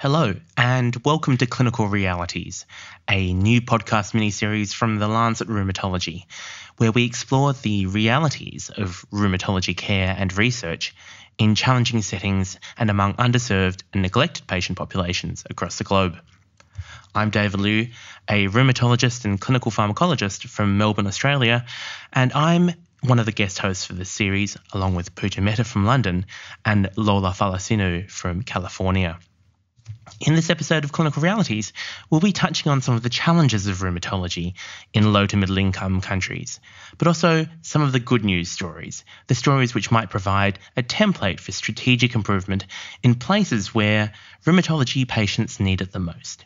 Hello, and welcome to Clinical Realities, a new podcast miniseries from the Lancet Rheumatology, where we explore the realities of rheumatology care and research in challenging settings and among underserved and neglected patient populations across the globe. I'm David Liew, a rheumatologist and clinical pharmacologist from Melbourne, Australia, and I'm one of the guest hosts for this series, along with Pooja Mehta from London and Lola Falasinnu from California. In this episode of Clinical Realities, we'll be touching on some of the challenges of rheumatology in low to middle income countries, but also some of the good news stories, the stories which might provide a template for strategic improvement in places where rheumatology patients need it the most.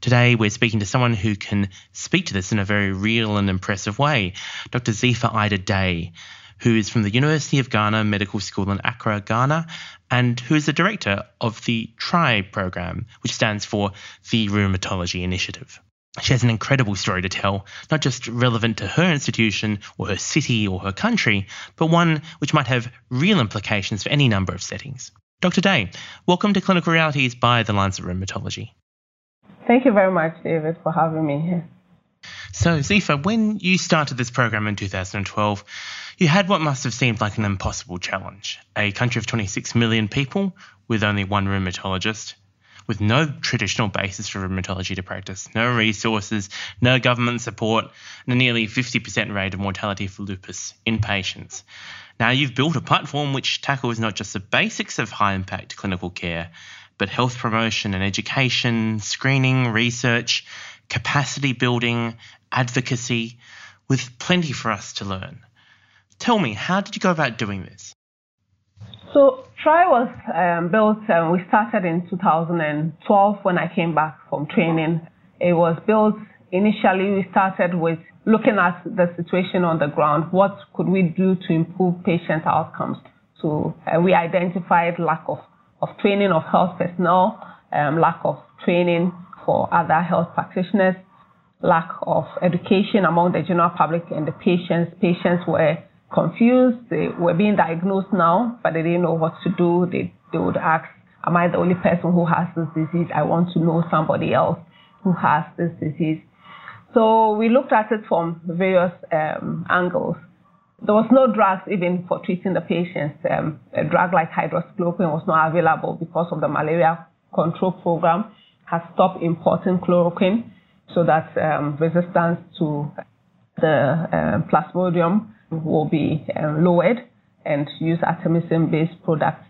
Today, we're speaking to someone who can speak to this in a very real and impressive way Dr. Dzifa Ida Dey who is from the University of Ghana Medical School in Accra, Ghana, and who is the director of the TRI program, which stands for the Rheumatology Initiative. She has an incredible story to tell, not just relevant to her institution or her city or her country, but one which might have real implications for any number of settings. Dr. Dey, welcome to Clinical Realities by the Lancet of Rheumatology. Thank you very much, David, for having me here. So, Dzifa, when you started this program in 2012, you had what must have seemed like an impossible challenge a country of 26 million people with only one rheumatologist, with no traditional basis for rheumatology to practice, no resources, no government support, and a nearly 50% rate of mortality for lupus in patients. Now, you've built a platform which tackles not just the basics of high impact clinical care, but health promotion and education, screening, research, capacity building, advocacy, with plenty for us to learn. Tell me, how did you go about doing this? So, TRI was um, built, um, we started in 2012 when I came back from training. It was built initially, we started with looking at the situation on the ground. What could we do to improve patient outcomes? So, uh, we identified lack of, of training of health personnel, um, lack of training for other health practitioners, lack of education among the general public and the patients. Patients were confused. They were being diagnosed now, but they didn't know what to do. They, they would ask, Am I the only person who has this disease? I want to know somebody else who has this disease. So we looked at it from various um, angles. There was no drugs even for treating the patients. Um, a drug like hydroxychloroquine was not available because of the malaria control program has stopped importing chloroquine so that um, resistance to the uh, plasmodium will be um, lowered and use artemisinin-based products.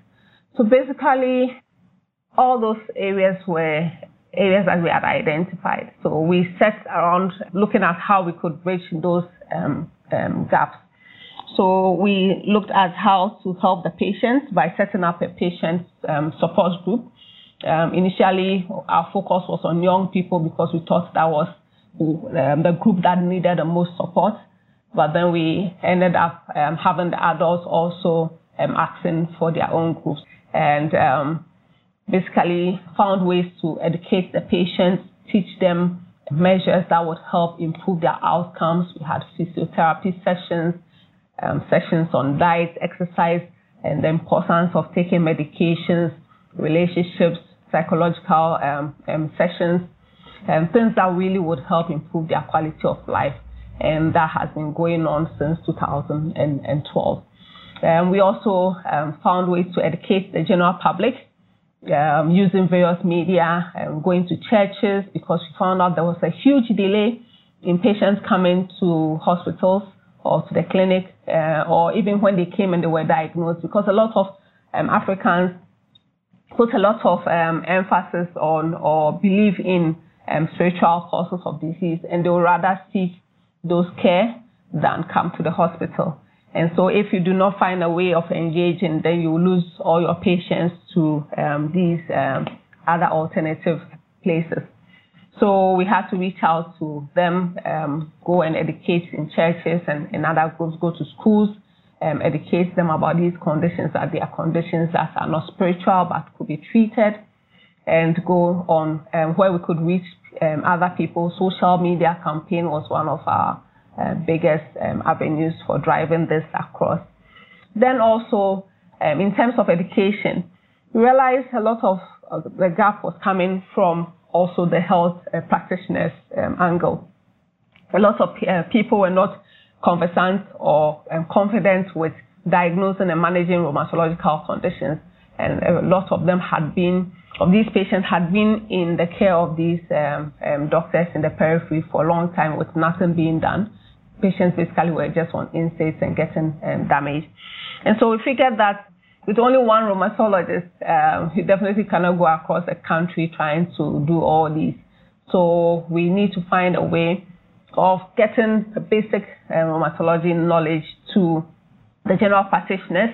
So basically, all those areas were areas that we had identified. So we set around looking at how we could bridge those um, um, gaps. So we looked at how to help the patients by setting up a patient um, support group. Um, initially, our focus was on young people because we thought that was um, the group that needed the most support. But then we ended up um, having the adults also um, asking for their own groups and um, basically found ways to educate the patients, teach them measures that would help improve their outcomes. We had physiotherapy sessions, um, sessions on diet, exercise, and the importance of taking medications, relationships, psychological um, um, sessions, and things that really would help improve their quality of life and that has been going on since 2012. Um, we also um, found ways to educate the general public um, using various media, and going to churches because we found out there was a huge delay in patients coming to hospitals or to the clinic, uh, or even when they came and they were diagnosed, because a lot of um, Africans put a lot of um, emphasis on or believe in um, spiritual causes of disease, and they would rather seek those care than come to the hospital. And so if you do not find a way of engaging, then you lose all your patients to um, these um, other alternative places. So we had to reach out to them, um, go and educate in churches and in other groups, go to schools, um, educate them about these conditions, that they are conditions that are not spiritual but could be treated, and go on um, where we could reach um, other people. Social media campaign was one of our uh, biggest um, avenues for driving this across. Then also, um, in terms of education, we realized a lot of uh, the gap was coming from also the health uh, practitioners um, angle. A lot of uh, people were not conversant or um, confident with diagnosing and managing rheumatological conditions, and a lot of them had been of these patients had been in the care of these um, um, doctors in the periphery for a long time with nothing being done. Patients basically were just on NSAIDs and getting um, damaged. And so we figured that with only one rheumatologist, um, he definitely cannot go across the country trying to do all these. So we need to find a way of getting basic um, rheumatology knowledge to the general practitioners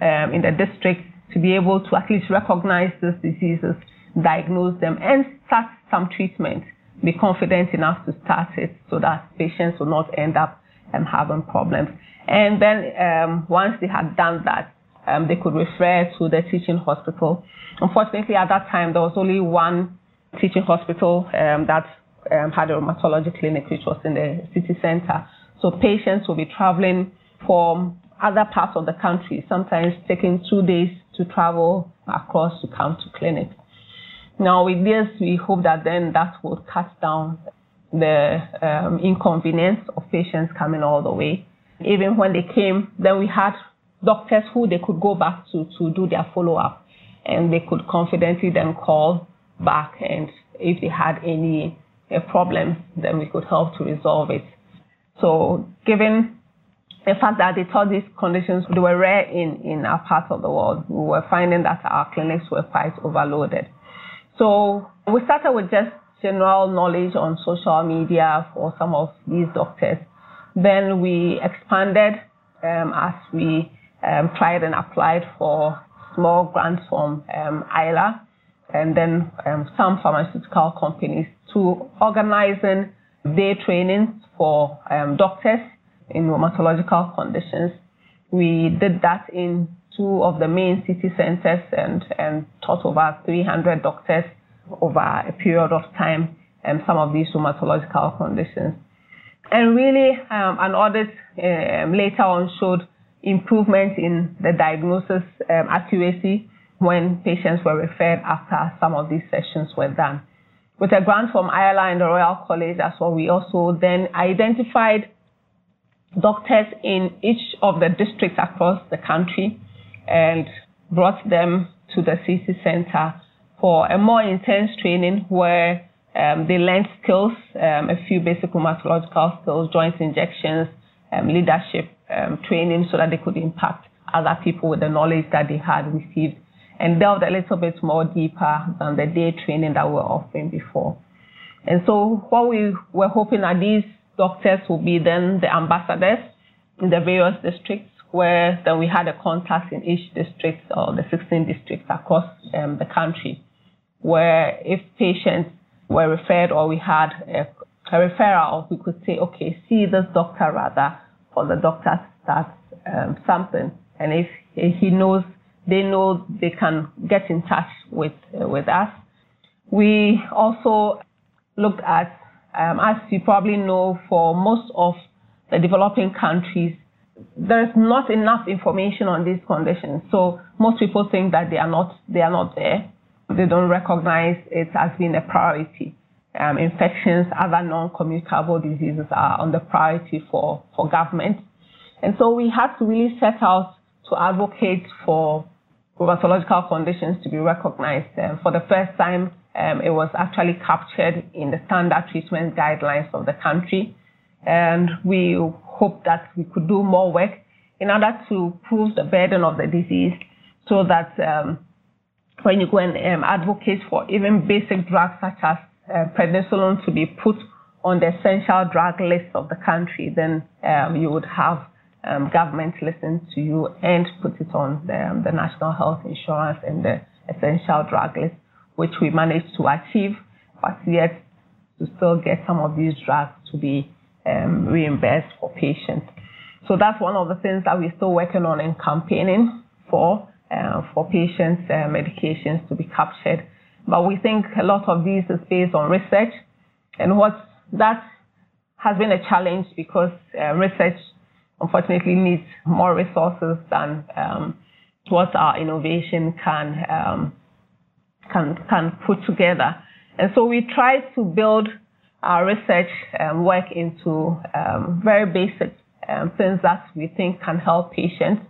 um, in the district to be able to at least recognize these diseases, diagnose them, and start some treatment. Be confident enough to start it so that patients will not end up um, having problems. And then um, once they had done that, um, they could refer to the teaching hospital. Unfortunately, at that time, there was only one teaching hospital um, that um, had a rheumatology clinic, which was in the city center. So patients will be traveling from other parts of the country, sometimes taking two days to travel across to come to clinic. Now, with this, we hope that then that will cut down the um, inconvenience of patients coming all the way. Even when they came, then we had doctors who they could go back to to do their follow up, and they could confidently then call back, and if they had any uh, problems, then we could help to resolve it. So, given the fact that they thought these conditions they were rare in, in our part of the world. We were finding that our clinics were quite overloaded. So we started with just general knowledge on social media for some of these doctors. Then we expanded um, as we um, tried and applied for small grants from um, ILA and then um, some pharmaceutical companies to organizing day trainings for um, doctors in rheumatological conditions. We did that in two of the main city centers and, and taught over 300 doctors over a period of time and some of these rheumatological conditions. And really, um, an audit um, later on showed improvement in the diagnosis um, accuracy when patients were referred after some of these sessions were done. With a grant from ILA and the Royal College as well, we also then identified doctors in each of the districts across the country and brought them to the CC Center for a more intense training where um, they learned skills, um, a few basic rheumatological skills, joint injections, um, leadership um, training so that they could impact other people with the knowledge that they had received and delved a little bit more deeper than the day training that we were offering before. And so what we were hoping that these doctors will be then the ambassadors in the various districts where then we had a contact in each district or the 16 districts across um, the country where if patients were referred or we had a, a, referral, we could say, okay, see this doctor rather for the doctor to start um, something. And if, he knows, they know they can get in touch with, uh, with us. We also looked at um, as you probably know, for most of the developing countries, there's not enough information on these conditions. So most people think that they are not they are not there. They don't recognize it as being a priority. Um, infections, other non-communicable diseases are on the priority for, for government. And so we had to really set out to advocate for rheumatological conditions to be recognized. Um, for the first time, um, it was actually captured in the standard treatment guidelines of the country. And we hope that we could do more work in order to prove the burden of the disease so that um, when you go and um, advocate for even basic drugs such as uh, prednisolone to be put on the essential drug list of the country, then um, you would have um, government listen to you and put it on the, the national health insurance and the essential drug list which we managed to achieve, but yet to still get some of these drugs to be um, reimbursed for patients. So that's one of the things that we're still working on and campaigning for, uh, for patients' uh, medications to be captured. But we think a lot of this is based on research, and what that has been a challenge because uh, research unfortunately needs more resources than um, what our innovation can um, can, can put together. And so we try to build our research um, work into um, very basic um, things that we think can help patients,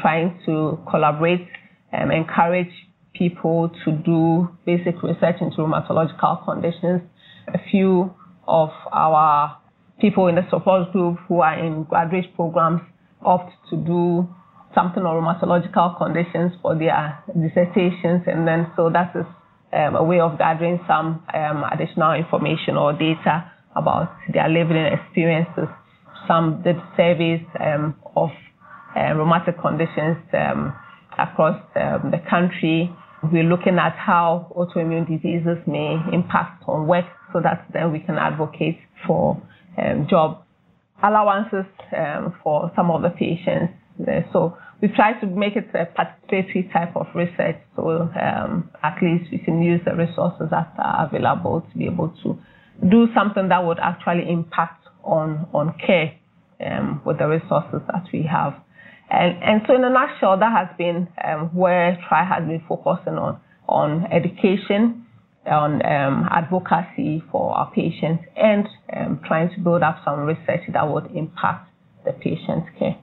trying to collaborate and encourage people to do basic research into rheumatological conditions. A few of our people in the support group who are in graduate programs opt to do something on rheumatological conditions for their dissertations, and then so that is um, a way of gathering some um, additional information or data about their living experiences. Some did surveys um, of uh, rheumatic conditions um, across um, the country. We're looking at how autoimmune diseases may impact on work so that then we can advocate for um, job allowances for some of the patients. Uh, so we try to make it a participatory type of research so um, at least we can use the resources that are available to be able to do something that would actually impact on, on care um, with the resources that we have. And, and so in a nutshell, that has been um, where TRI has been focusing on, on education, on um, advocacy for our patients, and um, trying to build up some research that would impact the patient's care.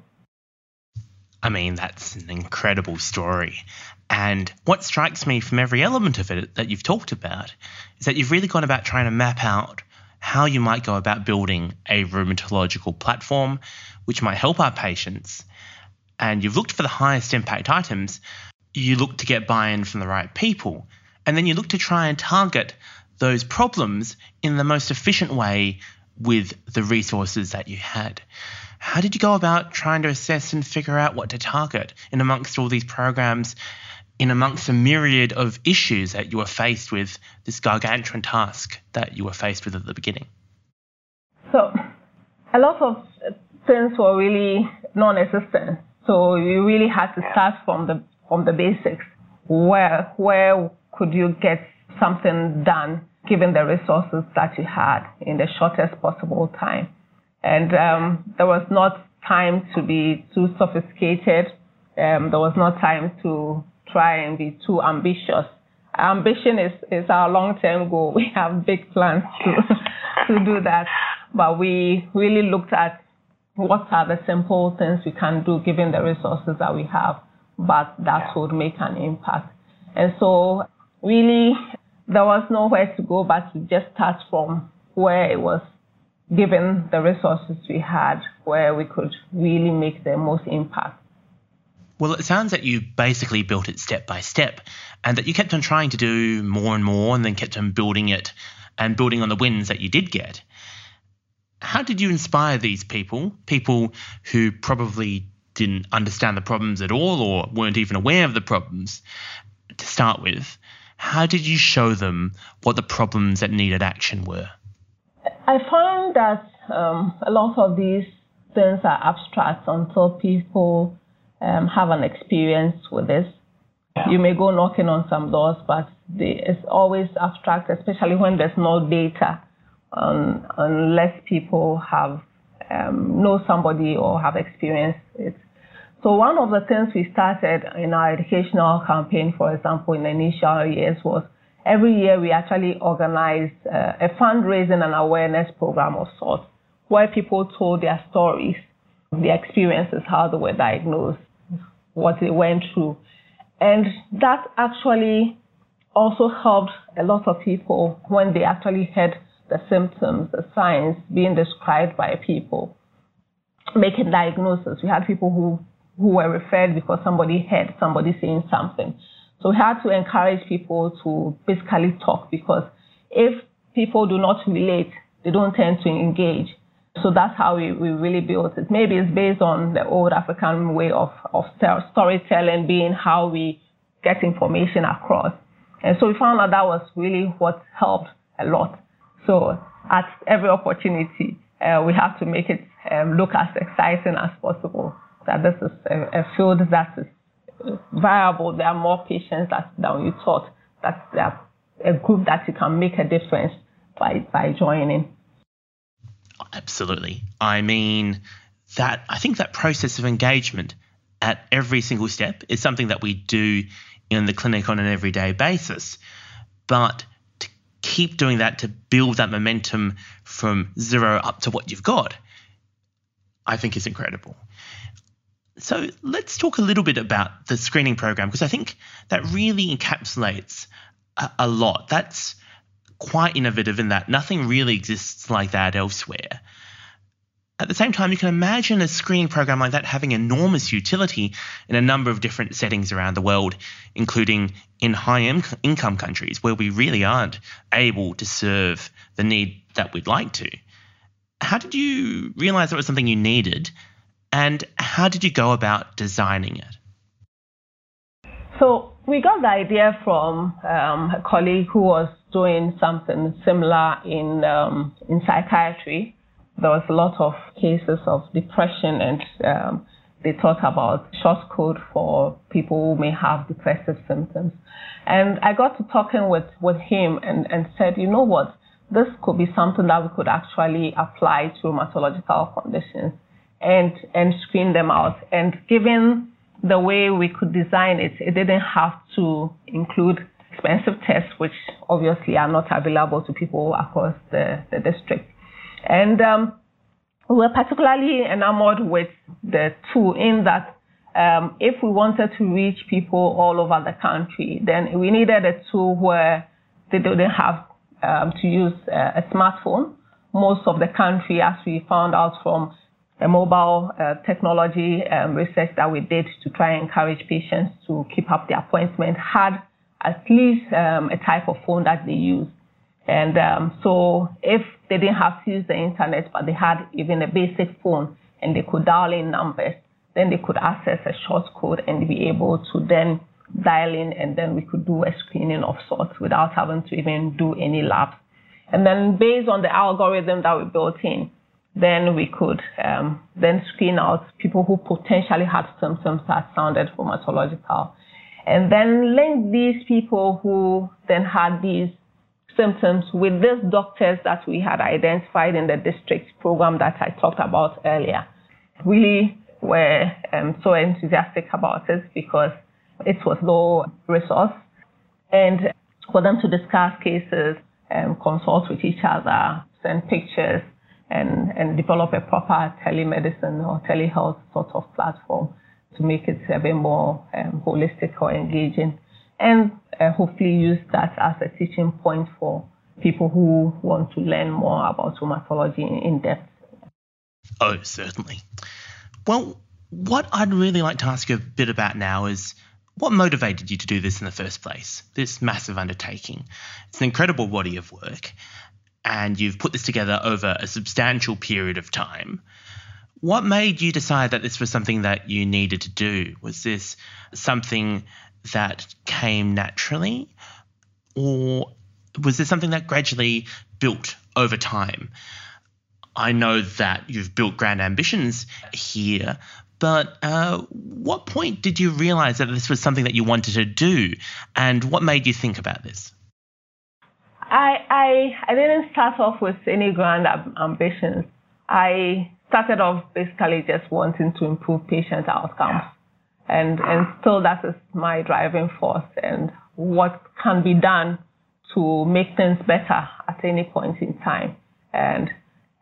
I mean, that's an incredible story. And what strikes me from every element of it that you've talked about is that you've really gone about trying to map out how you might go about building a rheumatological platform which might help our patients. And you've looked for the highest impact items. You look to get buy in from the right people. And then you look to try and target those problems in the most efficient way with the resources that you had. How did you go about trying to assess and figure out what to target in amongst all these programs, in amongst a myriad of issues that you were faced with, this gargantuan task that you were faced with at the beginning? So, a lot of things were really non-existent. So you really had to start from the from the basics. Where where could you get something done given the resources that you had in the shortest possible time? And um, there was not time to be too sophisticated. Um, there was not time to try and be too ambitious. Ambition is, is our long-term goal. We have big plans to, to do that. But we really looked at what are the simple things we can do given the resources that we have, but that would make an impact. And so really there was nowhere to go but to just start from where it was given the resources we had where we could really make the most impact. Well, it sounds that you basically built it step by step and that you kept on trying to do more and more and then kept on building it and building on the wins that you did get. How did you inspire these people, people who probably didn't understand the problems at all or weren't even aware of the problems to start with? How did you show them what the problems that needed action were? I find that um, a lot of these things are abstract until people um, have an experience with this. You may go knocking on some doors, but they, it's always abstract, especially when there's no data, um, unless people have um, know somebody or have experienced it. So one of the things we started in our educational campaign, for example, in the initial years was every year we actually organized uh, a fundraising and awareness program of sorts where people told their stories, their experiences, how they were diagnosed, what they went through. And that actually also helped a lot of people when they actually had the symptoms, the signs being described by people, making diagnosis. We had people who, who were referred because somebody heard somebody saying something. So we had to encourage people to basically talk because if people do not relate, they don't tend to engage. So that's how we, we really built it. Maybe it's based on the old African way of, of storytelling being how we get information across. And so we found that that was really what helped a lot. So at every opportunity, uh, we have to make it um, look as exciting as possible. That this is a, a field that is viable, there are more patients that, than you thought, that there are a group that you can make a difference by, by joining. Absolutely. I mean, that I think that process of engagement at every single step is something that we do in the clinic on an everyday basis. but to keep doing that to build that momentum from zero up to what you've got, I think is incredible. So let's talk a little bit about the screening program because I think that really encapsulates a, a lot. That's quite innovative in that nothing really exists like that elsewhere. At the same time, you can imagine a screening program like that having enormous utility in a number of different settings around the world, including in high income countries where we really aren't able to serve the need that we'd like to. How did you realize that was something you needed, and how did you go about designing it? So, we got the idea from um, a colleague who was doing something similar in, um, in psychiatry there was a lot of cases of depression and um, they thought about short code for people who may have depressive symptoms. And I got to talking with, with him and, and said, you know what, this could be something that we could actually apply to rheumatological conditions and, and screen them out. And given the way we could design it, it didn't have to include expensive tests, which obviously are not available to people across the, the district. And um, we were particularly enamored with the tool in that um, if we wanted to reach people all over the country, then we needed a tool where they didn't have um, to use a smartphone. Most of the country, as we found out from the mobile uh, technology um, research that we did to try and encourage patients to keep up the appointment, had at least um, a type of phone that they use. And um, so if they didn't have to use the internet, but they had even a basic phone and they could dial in numbers, then they could access a short code and be able to then dial in and then we could do a screening of sorts without having to even do any labs. And then based on the algorithm that we built in, then we could um, then screen out people who potentially had symptoms that sounded rheumatological. And then link these people who then had these symptoms with these doctors that we had identified in the district program that I talked about earlier. Really were um, so enthusiastic about it because it was low resource and for them to discuss cases and consult with each other, send pictures and, and develop a proper telemedicine or telehealth sort of platform to make it a bit more um, holistic or engaging and uh, hopefully use that as a teaching point for people who want to learn more about rheumatology in depth. Oh, certainly. Well, what I'd really like to ask you a bit about now is what motivated you to do this in the first place, this massive undertaking? It's an incredible body of work, and you've put this together over a substantial period of time. What made you decide that this was something that you needed to do? Was this something that came naturally, or was there something that gradually built over time? I know that you've built grand ambitions here, but uh, what point did you realize that this was something that you wanted to do, and what made you think about this? I I, I didn't start off with any grand ambitions. I started off basically just wanting to improve patient outcomes. And and still that is my driving force and what can be done to make things better at any point in time. And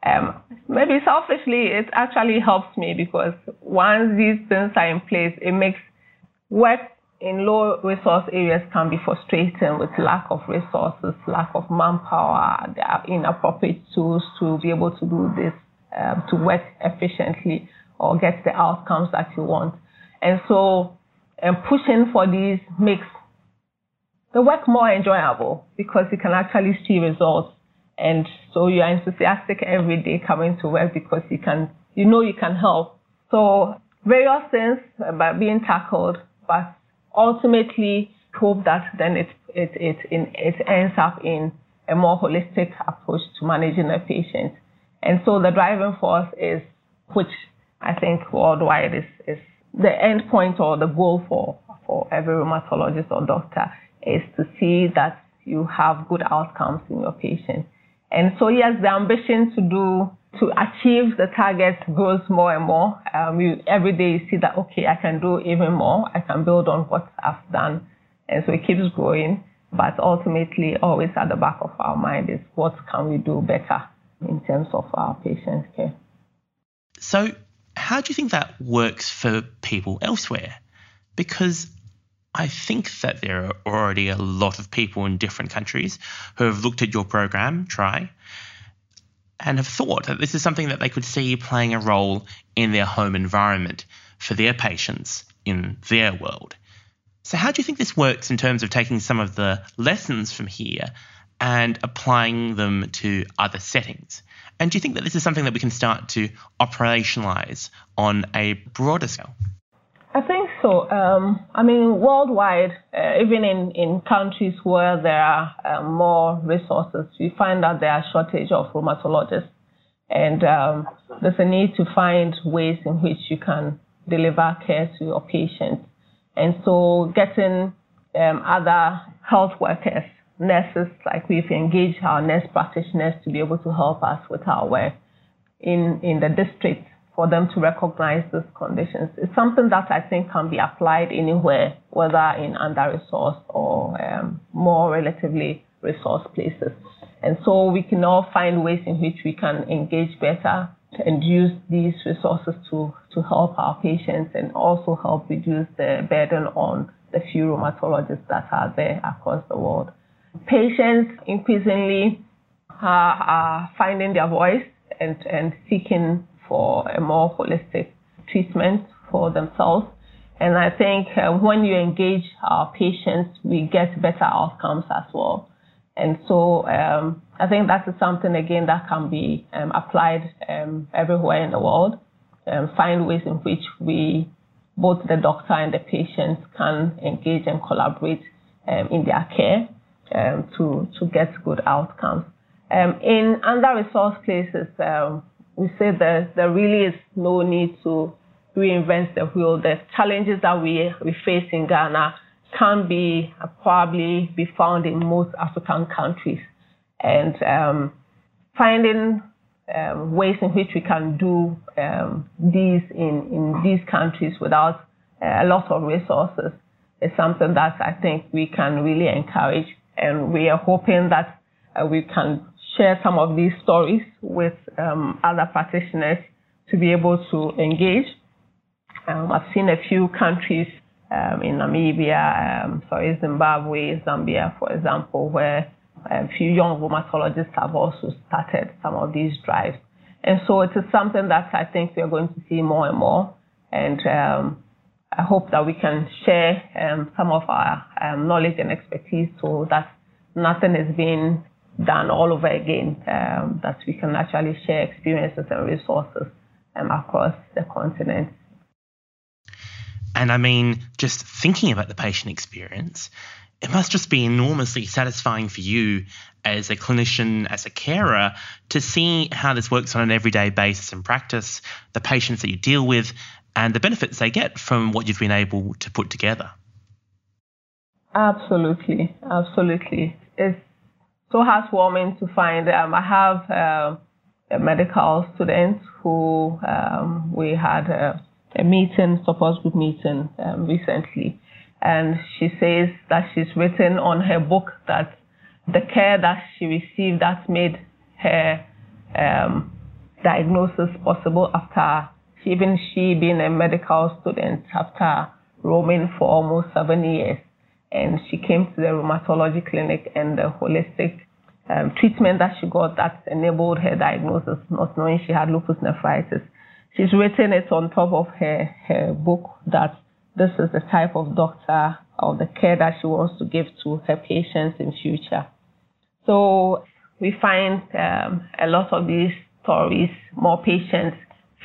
um, maybe selfishly it actually helps me because once these things are in place it makes work in low resource areas can be frustrating with lack of resources, lack of manpower, there are inappropriate tools to be able to do this, um, to work efficiently or get the outcomes that you want. And so um, pushing for these makes the work more enjoyable because you can actually see results. And so you are enthusiastic every day coming to work because you can, you know you can help. So various things are being tackled, but ultimately hope that then it, it, it, it ends up in a more holistic approach to managing a patient. And so the driving force is, which I think worldwide is, is the end point or the goal for, for every rheumatologist or doctor is to see that you have good outcomes in your patient. And so, yes, the ambition to do, to achieve the target grows more and more. Um, you, every day you see that, okay, I can do even more. I can build on what I've done. And so it keeps growing. But ultimately, always at the back of our mind is what can we do better in terms of our patients' care. So, how do you think that works for people elsewhere? Because I think that there are already a lot of people in different countries who have looked at your program, TRI, and have thought that this is something that they could see playing a role in their home environment for their patients in their world. So, how do you think this works in terms of taking some of the lessons from here and applying them to other settings? And do you think that this is something that we can start to operationalize on a broader scale? I think so. Um, I mean, worldwide, uh, even in, in countries where there are uh, more resources, we find that there are shortage of rheumatologists, and um, there's a need to find ways in which you can deliver care to your patients. And so, getting um, other health workers nurses, like we've engaged our nurse practitioners to be able to help us with our work in, in the district for them to recognize these conditions. It's something that I think can be applied anywhere, whether in under-resourced or um, more relatively resourced places. And so we can all find ways in which we can engage better and use these resources to, to help our patients and also help reduce the burden on the few rheumatologists that are there across the world. Patients increasingly are, are finding their voice and, and seeking for a more holistic treatment for themselves. And I think uh, when you engage our patients, we get better outcomes as well. And so um, I think that is something, again, that can be um, applied um, everywhere in the world. Um, find ways in which we, both the doctor and the patients, can engage and collaborate um, in their care um, to, to get good outcomes. In under-resourced places, um, we say that there really is no need to reinvent the wheel. The challenges that we, we face in Ghana can be uh, probably be found in most African countries. And um, finding um, ways in which we can do um, these in, in these countries without uh, a lot of resources is something that I think we can really encourage and we are hoping that uh, we can share some of these stories with um, other practitioners to be able to engage. Um, I've seen a few countries um, in Namibia, um, sorry, Zimbabwe, Zambia, for example, where a few young rheumatologists have also started some of these drives. And so it is something that I think we are going to see more and more. And um, I hope that we can share um, some of our um, knowledge and expertise so that nothing is being done all over again, um, that we can actually share experiences and resources um, across the continent. And I mean, just thinking about the patient experience, it must just be enormously satisfying for you as a clinician, as a carer, to see how this works on an everyday basis in practice, the patients that you deal with, and the benefits they get from what you've been able to put together. Absolutely, absolutely. It's so heartwarming to find. Um, I have uh, a medical student who um, we had a, a, meeting, support group meeting um, recently, and she says that she's written on her book that the care that she received that made her um, diagnosis possible after even she being a medical student after roaming for almost seven years. And she came to the rheumatology clinic and the holistic um, treatment that she got that enabled her diagnosis, not knowing she had lupus nephritis. She's written it on top of her, her book that this is the type of doctor or the care that she wants to give to her patients in future. So we find um, a lot of these stories, more patients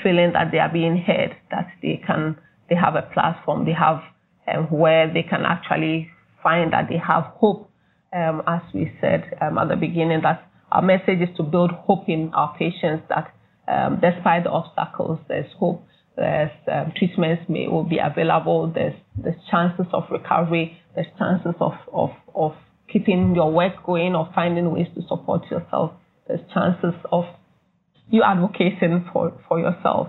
feeling that they are being heard, that they can, they have a platform, they have um, where they can actually find that they have hope. Um, as we said um, at the beginning, that our message is to build hope in our patients that um, despite the obstacles, there's hope. There's um, treatments may will be available. There's there's chances of recovery. There's chances of, of, of keeping your work going or finding ways to support yourself. There's chances of you advocating for, for yourself.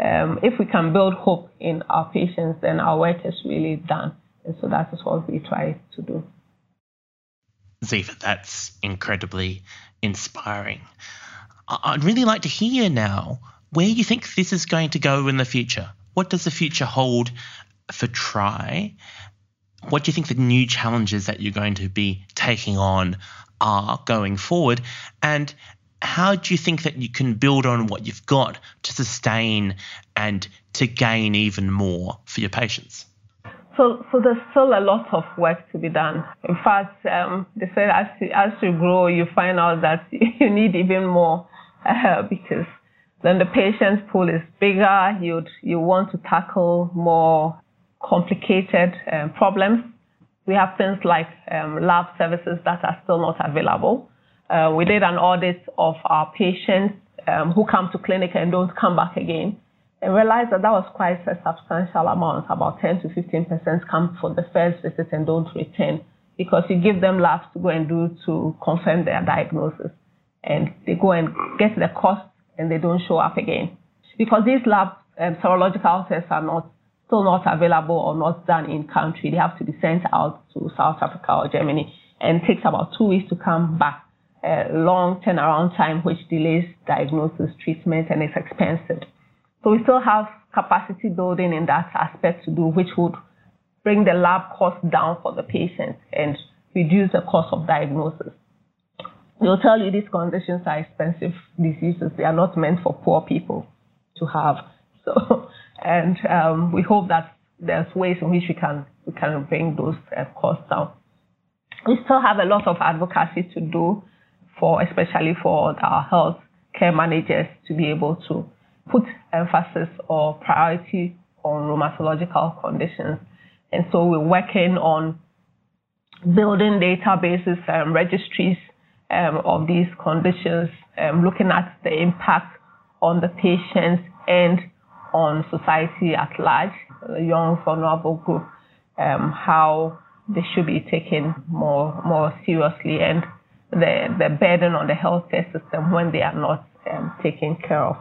Um, if we can build hope in our patients, then our work is really done. And so that is what we try to do. Dzifa, that's incredibly inspiring. I'd really like to hear now where you think this is going to go in the future. What does the future hold for TRI? What do you think the new challenges that you're going to be taking on are going forward? And how do you think that you can build on what you've got to sustain and to gain even more for your patients? So, so there's still a lot of work to be done. In fact, um, they said as you, as you grow, you find out that you need even more uh, because then the patient pool is bigger. You'd you want to tackle more complicated um, problems. We have things like um, lab services that are still not available. Uh, we did an audit of our patients um, who come to clinic and don't come back again realized that that was quite a substantial amount. About 10 to 15 percent come for the first visit and don't return because you give them labs to go and do to confirm their diagnosis. And they go and get the cost and they don't show up again. Because these lab um, serological tests are not still not available or not done in country. They have to be sent out to South Africa or Germany and takes about two weeks to come back. A long turnaround time, which delays diagnosis, treatment, and is expensive. So we still have capacity building in that aspect to do, which would bring the lab cost down for the patient and reduce the cost of diagnosis. They'll tell you these conditions are expensive diseases. They are not meant for poor people to have. So, and um, we hope that there's ways in which we can we can bring those uh, costs down. We still have a lot of advocacy to do for, especially for our health care managers to be able to put emphasis or priority on rheumatological conditions. And so we're working on building databases and registries um, of these conditions, um, looking at the impact on the patients and on society at large, the young vulnerable group, um, how they should be taken more more seriously, and the the burden on the healthcare system when they are not um, taken care of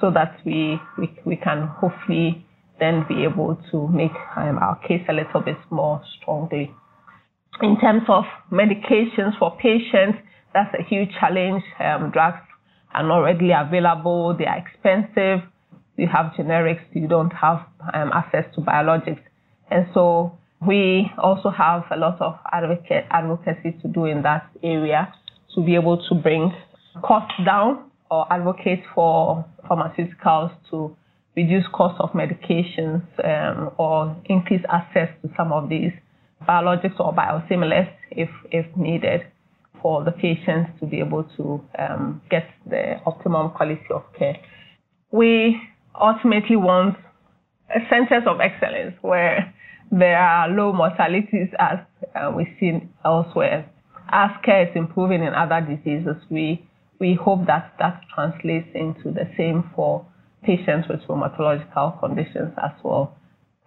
so that we, we, we can hopefully then be able to make um, our case a little bit more strongly. In terms of medications for patients, that's a huge challenge. Um, drugs are not readily available, they are expensive. You have generics, you don't have um, access to biologics. And so we also have a lot of advocate, advocacy to do in that area to be able to bring costs down or advocate for pharmaceuticals to reduce cost of medications um, or increase access to some of these biologics or biosimilars if, if needed for the patients to be able to um, get the optimum quality of care. We ultimately want centers of excellence where there are low mortalities as uh, we've seen elsewhere. As care is improving in other diseases, we we hope that that translates into the same for patients with rheumatological conditions as well,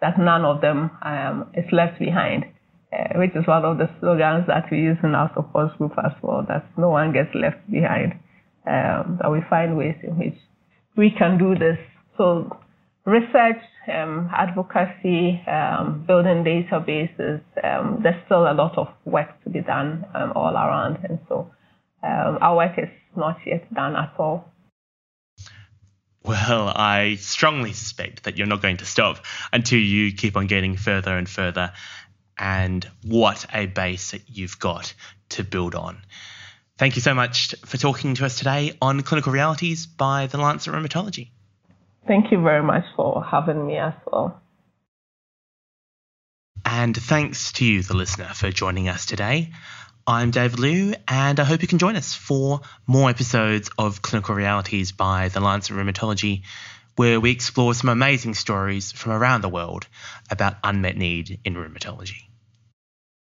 that none of them um, is left behind, uh, which is one of the slogans that we use in our support group as well, that no one gets left behind, um, that we find ways in which we can do this. So research, um, advocacy, um, building databases, um, there's still a lot of work to be done um, all around. And so our work is not yet done at all. Well, I strongly suspect that you're not going to stop until you keep on getting further and further. And what a base you've got to build on. Thank you so much for talking to us today on Clinical Realities by the Lancet Rheumatology. Thank you very much for having me as well. And thanks to you, the listener, for joining us today. I'm David Liew, and I hope you can join us for more episodes of Clinical Realities by the Lancet Rheumatology, where we explore some amazing stories from around the world about unmet need in rheumatology.